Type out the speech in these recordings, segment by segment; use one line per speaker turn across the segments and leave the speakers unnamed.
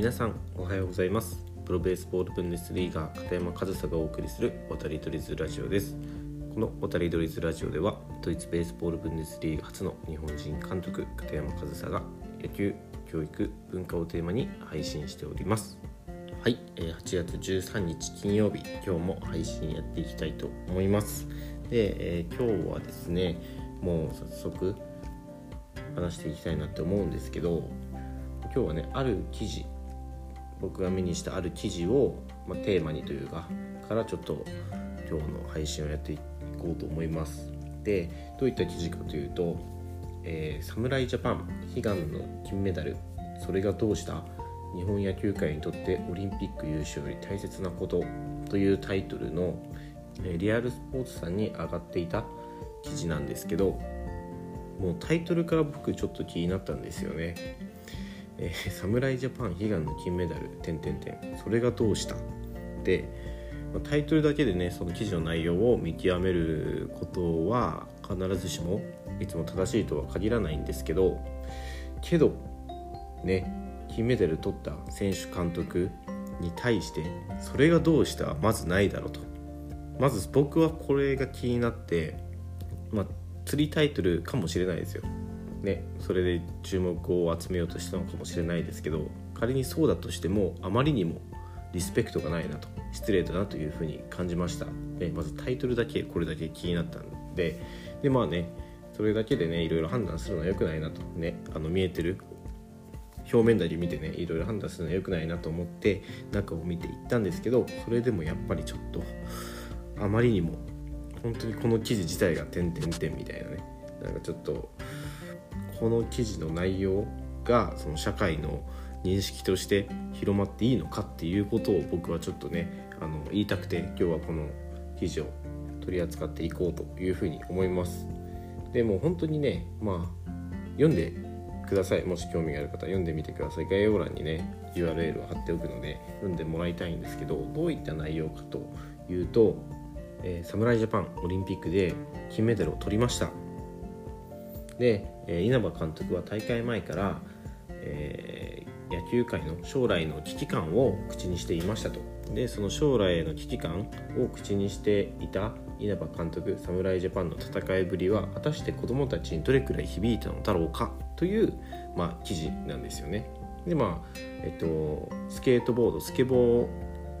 皆さんおはようございます。プロベースボールブンデスリーガー片山和沙がお送りする渡り鳥ズラジオです。この渡り鳥ズラジオではドイツベースボールブンデスリーガ初の日本人監督片山和沙が野球教育文化をテーマに配信しております。はい、8月13日金曜日今日も配信やっていきたいと思います。で、えー、今日はですねもう早速話していきたいなって思うんですけど今日はねある記事僕が目にしたある記事を、まあ、テーマにというかからちょっと今日の配信をやっていこうと思います。でどういった記事かというと、えー、侍ジャパン悲願の金メダル。それがどうした日本野球界にとってオリンピック優勝より大切なことというタイトルの、え、リアルスポーツさんに上がっていた記事なんですけどもうタイトルから僕ちょっと気になったんですよね。えー、侍ジャパン悲願の金メダル点点点それがどうしたで、ま、タイトルだけでねその記事の内容を見極めることは必ずしもいつも正しいとは限らないんですけどけどね金メダル取った選手監督に対してそれがどうしたまずないだろうと。まず僕はこれが気になってまあ釣りタイトルかもしれないですよ。ね、それで注目を集めようとしたのかもしれないですけど仮にそうだとしてもあまりにもリスペクトがないなと失礼だなというふうに感じました、ね、まずタイトルだけこれだけ気になったんで。でまあねそれだけでねいろいろ判断するのは良くないなと。ねあの見えてる表面だけ見てねいろいろ判断するのは良くないなと思って中を見ていったんですけどそれでもやっぱりちょっとあまりにも本当にこの記事自体が点々点みたいなねなんかちょっとこの記事の内容がその社会の認識として広まっていいのかっていうことを僕はちょっとねあの言いたくて今日はこの記事を取り扱っていこうというふうに思います。でも本当にねまあ読んでください。もし興味がある方読んでみてください。概要欄にね URL を貼っておくので読んでもらいたいんですけどどういった内容かというと、えー、侍ジャパンオリンピックで金メダルを取りました。で、え稲葉監督は大会前から、えー、野球界の将来の危機感を口にしていましたとでその将来への危機感を口にしていた稲葉監督侍ジャパンの戦いぶりは果たして子どもたちにどれくらい響いたのだろうかという、まあ、記事なんですよね。でまあえっとスケートボードスケボ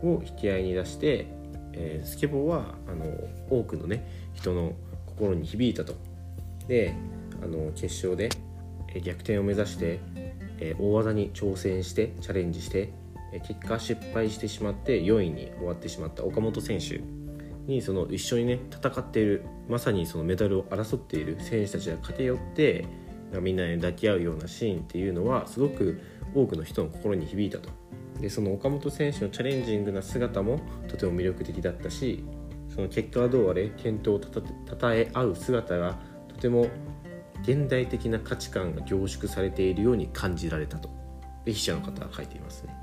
ーを引き合いに出して、えー、スケボーはあの多くのね人の心に響いたと。であの決勝で逆転を目指して、大技に挑戦してチャレンジして、結果失敗してしまって4位に終わってしまった岡本選手にその一緒にね戦っているまさにそのメダルを争っている選手たちが駆け寄ってみんなで抱き合うようなシーンっていうのはすごく多くの人の心に響いたと。でその岡本選手のチャレンジングな姿もとても魅力的だったしその結果はどうあれ健闘をたたえ合う姿がとても現代的な価値観が凝縮されているように感じられたと。筆者の方は書いていますね。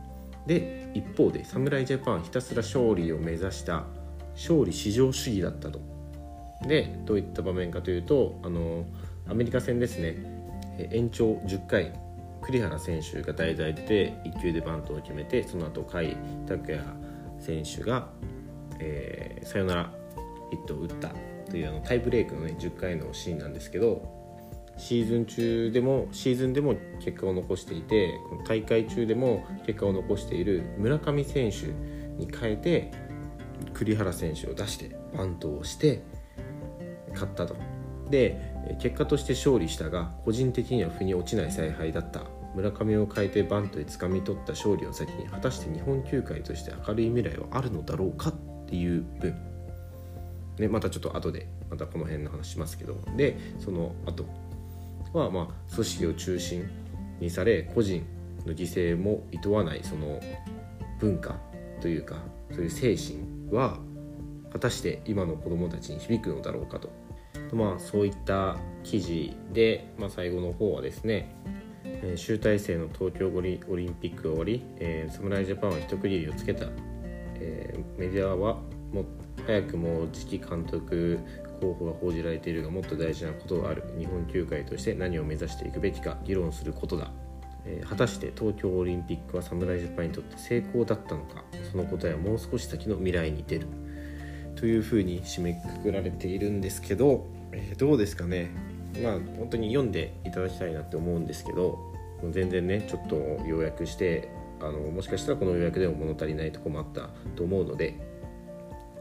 で一方で侍ジャパンひたすら勝利を目指した勝利至上主義だったと。でどういった場面かというとあのアメリカ戦ですね。延長10回栗原選手が代打で出て1球でバントを決めてその後甲斐拓也選手が、えー、サヨナラヒットを打ったというあのタイブレークの、ね、10回のシーンなんですけどシーズン中でもシーズンでも結果を残していて大会中でも結果を残している村上選手に変えて栗原選手を出してバントをして勝ったと。で結果として勝利したが個人的には腑に落ちない采配だった。村上を変えてバントで掴み取った勝利を先に果たして日本球界として明るい未来はあるのだろうかっていう分、ね、またちょっと後でまたこの辺の話しますけど。でその後は、まあ、組織を中心にされ個人の犠牲もいとわないその文化というかそういう精神は果たして今の子どもたちに響くのだろうかと、まあ、そういった記事で、まあ、最後の方はですね、集大成の東京オリンピックが終わり、えー、侍ジャパンは一区切りをつけた、えー、メディアはも早くも次期監督候補が報じられているがもっと大事なことがある。日本球界として何を目指していくべきか議論することだ。えー、果たして東京オリンピックは侍ジャパンにとって成功だったのかその答えはもう少し先の未来に出る。というふうに締めくくられているんですけど、えー、どうですかね。まあ本当に読んでいただきたいなって思うんですけど全然ねちょっと要約してあのもしかしたらこの予約でも物足りないとこもあったと思うので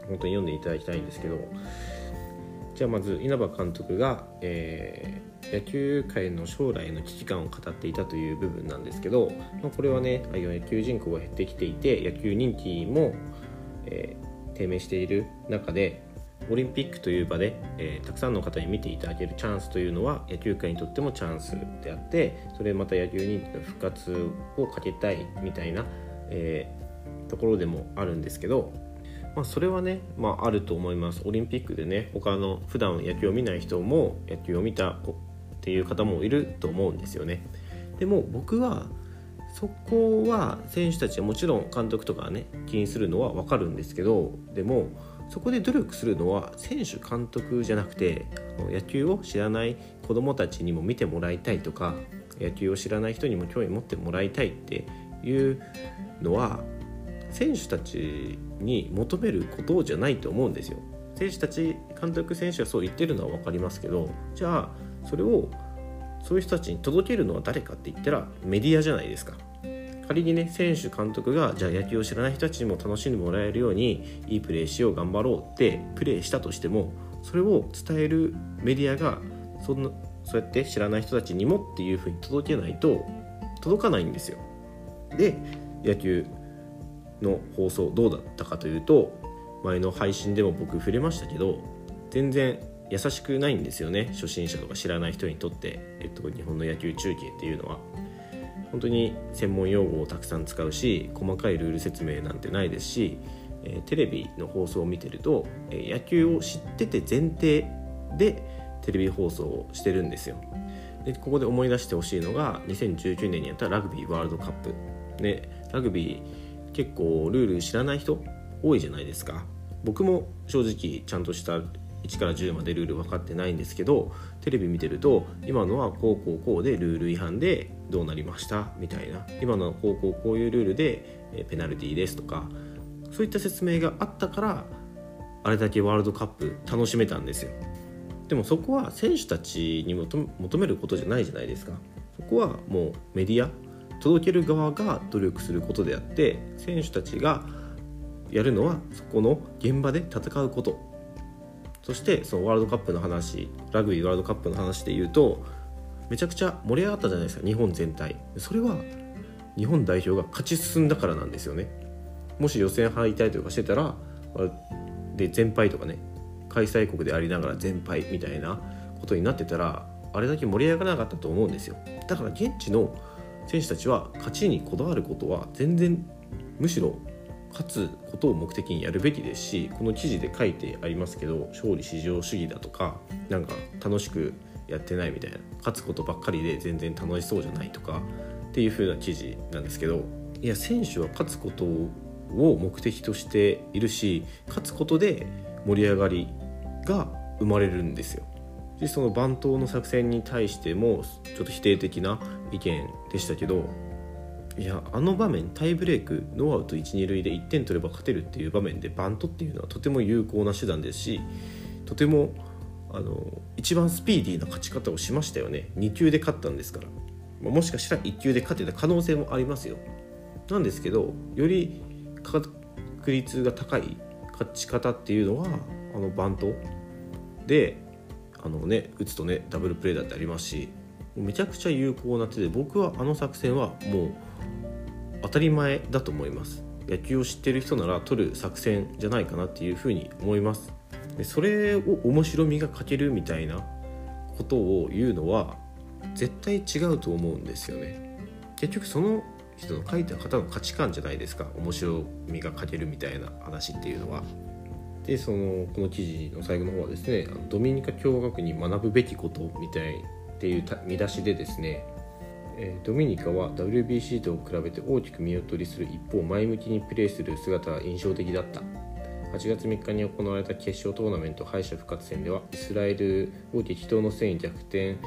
本当に読んでいただきたいんですけどじゃあまず稲葉監督が、えー、野球界の将来の危機感を語っていたという部分なんですけど、まあ、これはね野球人口が減ってきていて野球人気も、えー、低迷している中でオリンピックという場で、えー、たくさんの方に見ていただけるチャンスというのは野球界にとってもチャンスであってそれまた野球人気の復活をかけたいみたいな、えー、ところでもあるんですけど、まあ、それはね、まあ、あると思います。オリンピックでね他の普段野球を見ない人も野球を見たっていう方もいると思うんですよね。でも僕はそこは選手たちはもちろん監督とかね気にするのは分かるんですけどでもそこで努力するのは選手監督じゃなくて野球を知らない子どもたちにも見てもらいたいとか野球を知らない人にも興味持ってもらいたいっていうのは選手たちに求めることじゃないと思うんですよ。選手たち監督選手はそう言ってるのは分かりますけどじゃあそれをそういう人たちに届けるのは誰かって言ったらメディアじゃないですか。仮にね選手監督がじゃあ野球を知らない人たちにも楽しんでもらえるようにいいプレーしよう頑張ろうってプレーしたとしてもそれを伝えるメディアがそんなそうやって知らない人たちにもっていうふうに届けないと届かないんですよ。で野球の放送どうだったかというと前の配信でも僕触れましたけど全然優しくないんですよね。初心者とか知らない人にとって、えっと、日本の野球中継っていうのは。本当に専門用語をたくさん使うし細かいルール説明なんてないですし、え、テレビの放送を見てると、え、野球を知ってて前提でテレビ放送をしてるんですよ。でここで思い出してほしいのが2019年にやったラグビーワールドカップ。でラグビー結構ルール知らない人多いじゃないですか。僕も正直ちゃんとした1から10までルール分かってないんですけどテレビ見てると今のはこうこうこうでルール違反でどうなりました？みたいな。今のはこうこうこういうルールでペナルティーですとかそういった説明があったからあれだけワールドカップ楽しめたんですよ。でもそこは選手たちに求めることじゃないじゃないですか。そこはもうメディア届ける側が努力することであって選手たちがやるのはそこの現場で戦うこと。そしてそのワールドカップの話ラグビーワールドカップの話で言うとめちゃくちゃ盛り上がったじゃないですか日本全体。それは日本代表が勝ち進んだからなんですよね。もし予選敗退とかしてたらで全敗とかね開催国でありながら全敗みたいなことになってたらあれだけ盛り上がらなかったと思うんですよ。だから現地の選手たちは勝ちにこだわることは全然むしろ勝つことを目的にやるべきですしこの記事で書いてありますけど勝利至上主義だとかなんか楽しくやってないみたいな勝つことばっかりで全然楽しそうじゃないとかっていう風な記事なんですけどいや選手は勝つことを目的としているし勝つことで盛り上がりが生まれるんですよ。でその番頭の作戦に対してもちょっと否定的な意見でしたけどいやあの場面タイブレークノーアウト1、2塁で1点取れば勝てるっていう場面でバントっていうのはとても有効な手段ですしとてもあの一番スピーディーな勝ち方をしましたよね。2球で勝ったんですから、もしかしたら1球で勝てた可能性もありますよ。なんですけどより確率が高い勝ち方っていうのはあのバントであのね打つとねダブルプレーだってありますしめちゃくちゃ有効な手で僕はあの作戦はもう当たり前だと思います。野球を知ってる人なら取る作戦じゃないかなっていうふうに思います。でそれを面白みが欠けるみたいなことを言うのは絶対違うと思うんですよね。結局その人の書いた方の価値観じゃないですか。面白みが欠けるみたいな話っていうのは。でそのこの記事の最後の方はですねドミニカ共和国に学ぶべきことみたいっていう見出しでですねえドミニカは WBC と比べて大きく見劣りする一方前向きにプレーする姿が印象的だった。8月3日に行われた決勝トーナメント敗者復活戦ではイスラエルを激闘の末に逆転。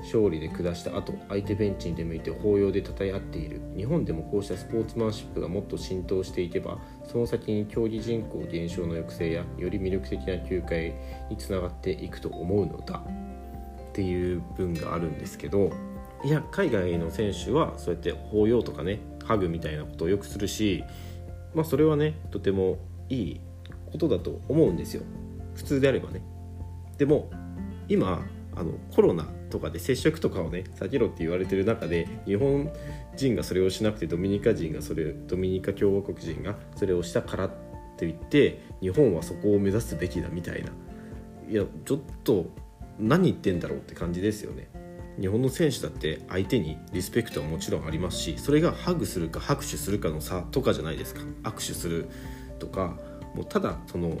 勝利で下した後相手ベンチに出向いて抱擁で称え合っている。日本でもこうしたスポーツマンシップがもっと浸透していけばその先に競技人口減少の抑制やより魅力的な球界につながっていくと思うのだ。っていう文があるんですけどいや海外の選手はそうやって抱擁とかねハグみたいなことをよくするしまあそれはねとてもいいことだと思うんですよ。普通であればね。でも今あのコロナとかで接触とかをね避けろって言われてる中で日本人がそれをしなくてドミニカ人がそれドミニカ共和国人がそれをしたからって言って日本はそこを目指すべきだみたいな。いやちょっと何言ってんだろうって感じですよね。日本の選手だって相手にリスペクトはもちろんありますしそれがハグするか拍手するかの差とかじゃないですか。握手するとかもうただその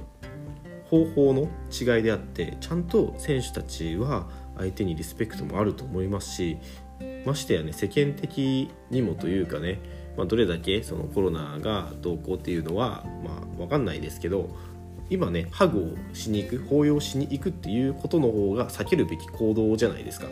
方法の違いであってちゃんと選手たちは相手にリスペクトもあると思いますしましてやね世間的にもというかね、まあ、どれだけそのコロナがどうこうっていうのは、まあ、分かんないですけど今ねハグをしに行く抱擁しに行くっていうことの方が避けるべき行動じゃないですか。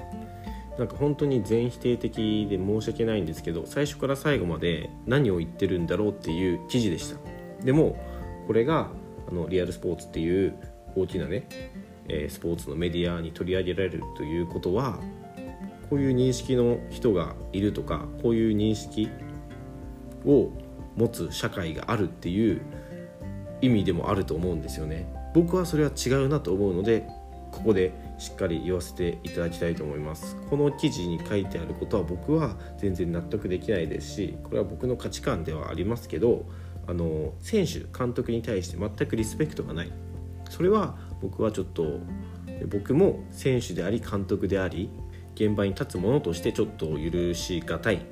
なんか本当に全否定的で申し訳ないんですけど最初から最後まで何を言ってるんだろうっていう記事でしたでもこれがあのリアルスポーツっていう大きなね、えー、スポーツのメディアに取り上げられるということはこういう認識の人がいるとかこういう認識を持つ社会があるっていう意味でもあると思うんですよね。僕はそれは違うなと思うのでここでしっかり言わせていただきたいと思います。この記事に書いてあることは僕は全然納得できないですしこれは僕の価値観ではありますけどあの選手監督に対して全くリスペクトがない。それは僕はちょっと僕も選手であり監督であり現場に立つ者としてちょっと許しがたい、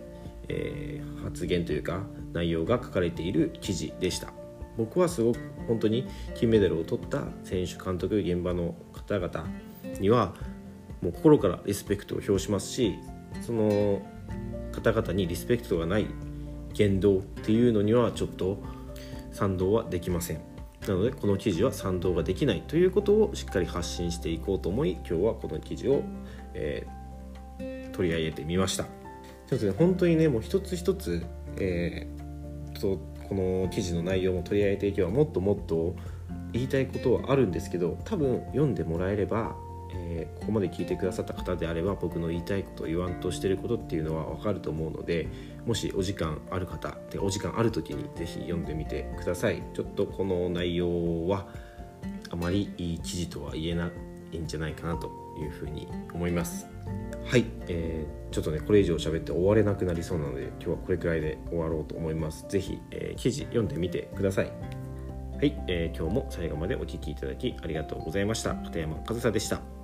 えー、発言というか内容が書かれている記事でした。僕はすごく本当に金メダルを取った選手監督現場の方々にはもう心からリスペクトを表しますしその方々にリスペクトがない言動っていうのにはちょっと賛同はできません。なのでこの記事は賛同ができないということをしっかり発信していこうと思い今日はこの記事を、えー、取り上げてみました。ちょっとね本当にねもう一つ一つ、えー、とこの記事の内容も取り上げていけばもっともっと言いたいことはあるんですけど多分読んでもらえればえー、ここまで聞いてくださった方であれば僕の言いたいこと言わんとしてることっていうのは分かると思うのでもしお時間ある方でお時間ある時に是非読んでみてください。ちょっとこの内容はあまりいい記事とは言えないんじゃないかなというふうに思います。はい、えー、ちょっとねこれ以上喋って終われなくなりそうなので今日はこれくらいで終わろうと思います。是非、えー、記事読んでみてください。はい、えー、今日も最後までお聴きいただきありがとうございました。片山和沙でした。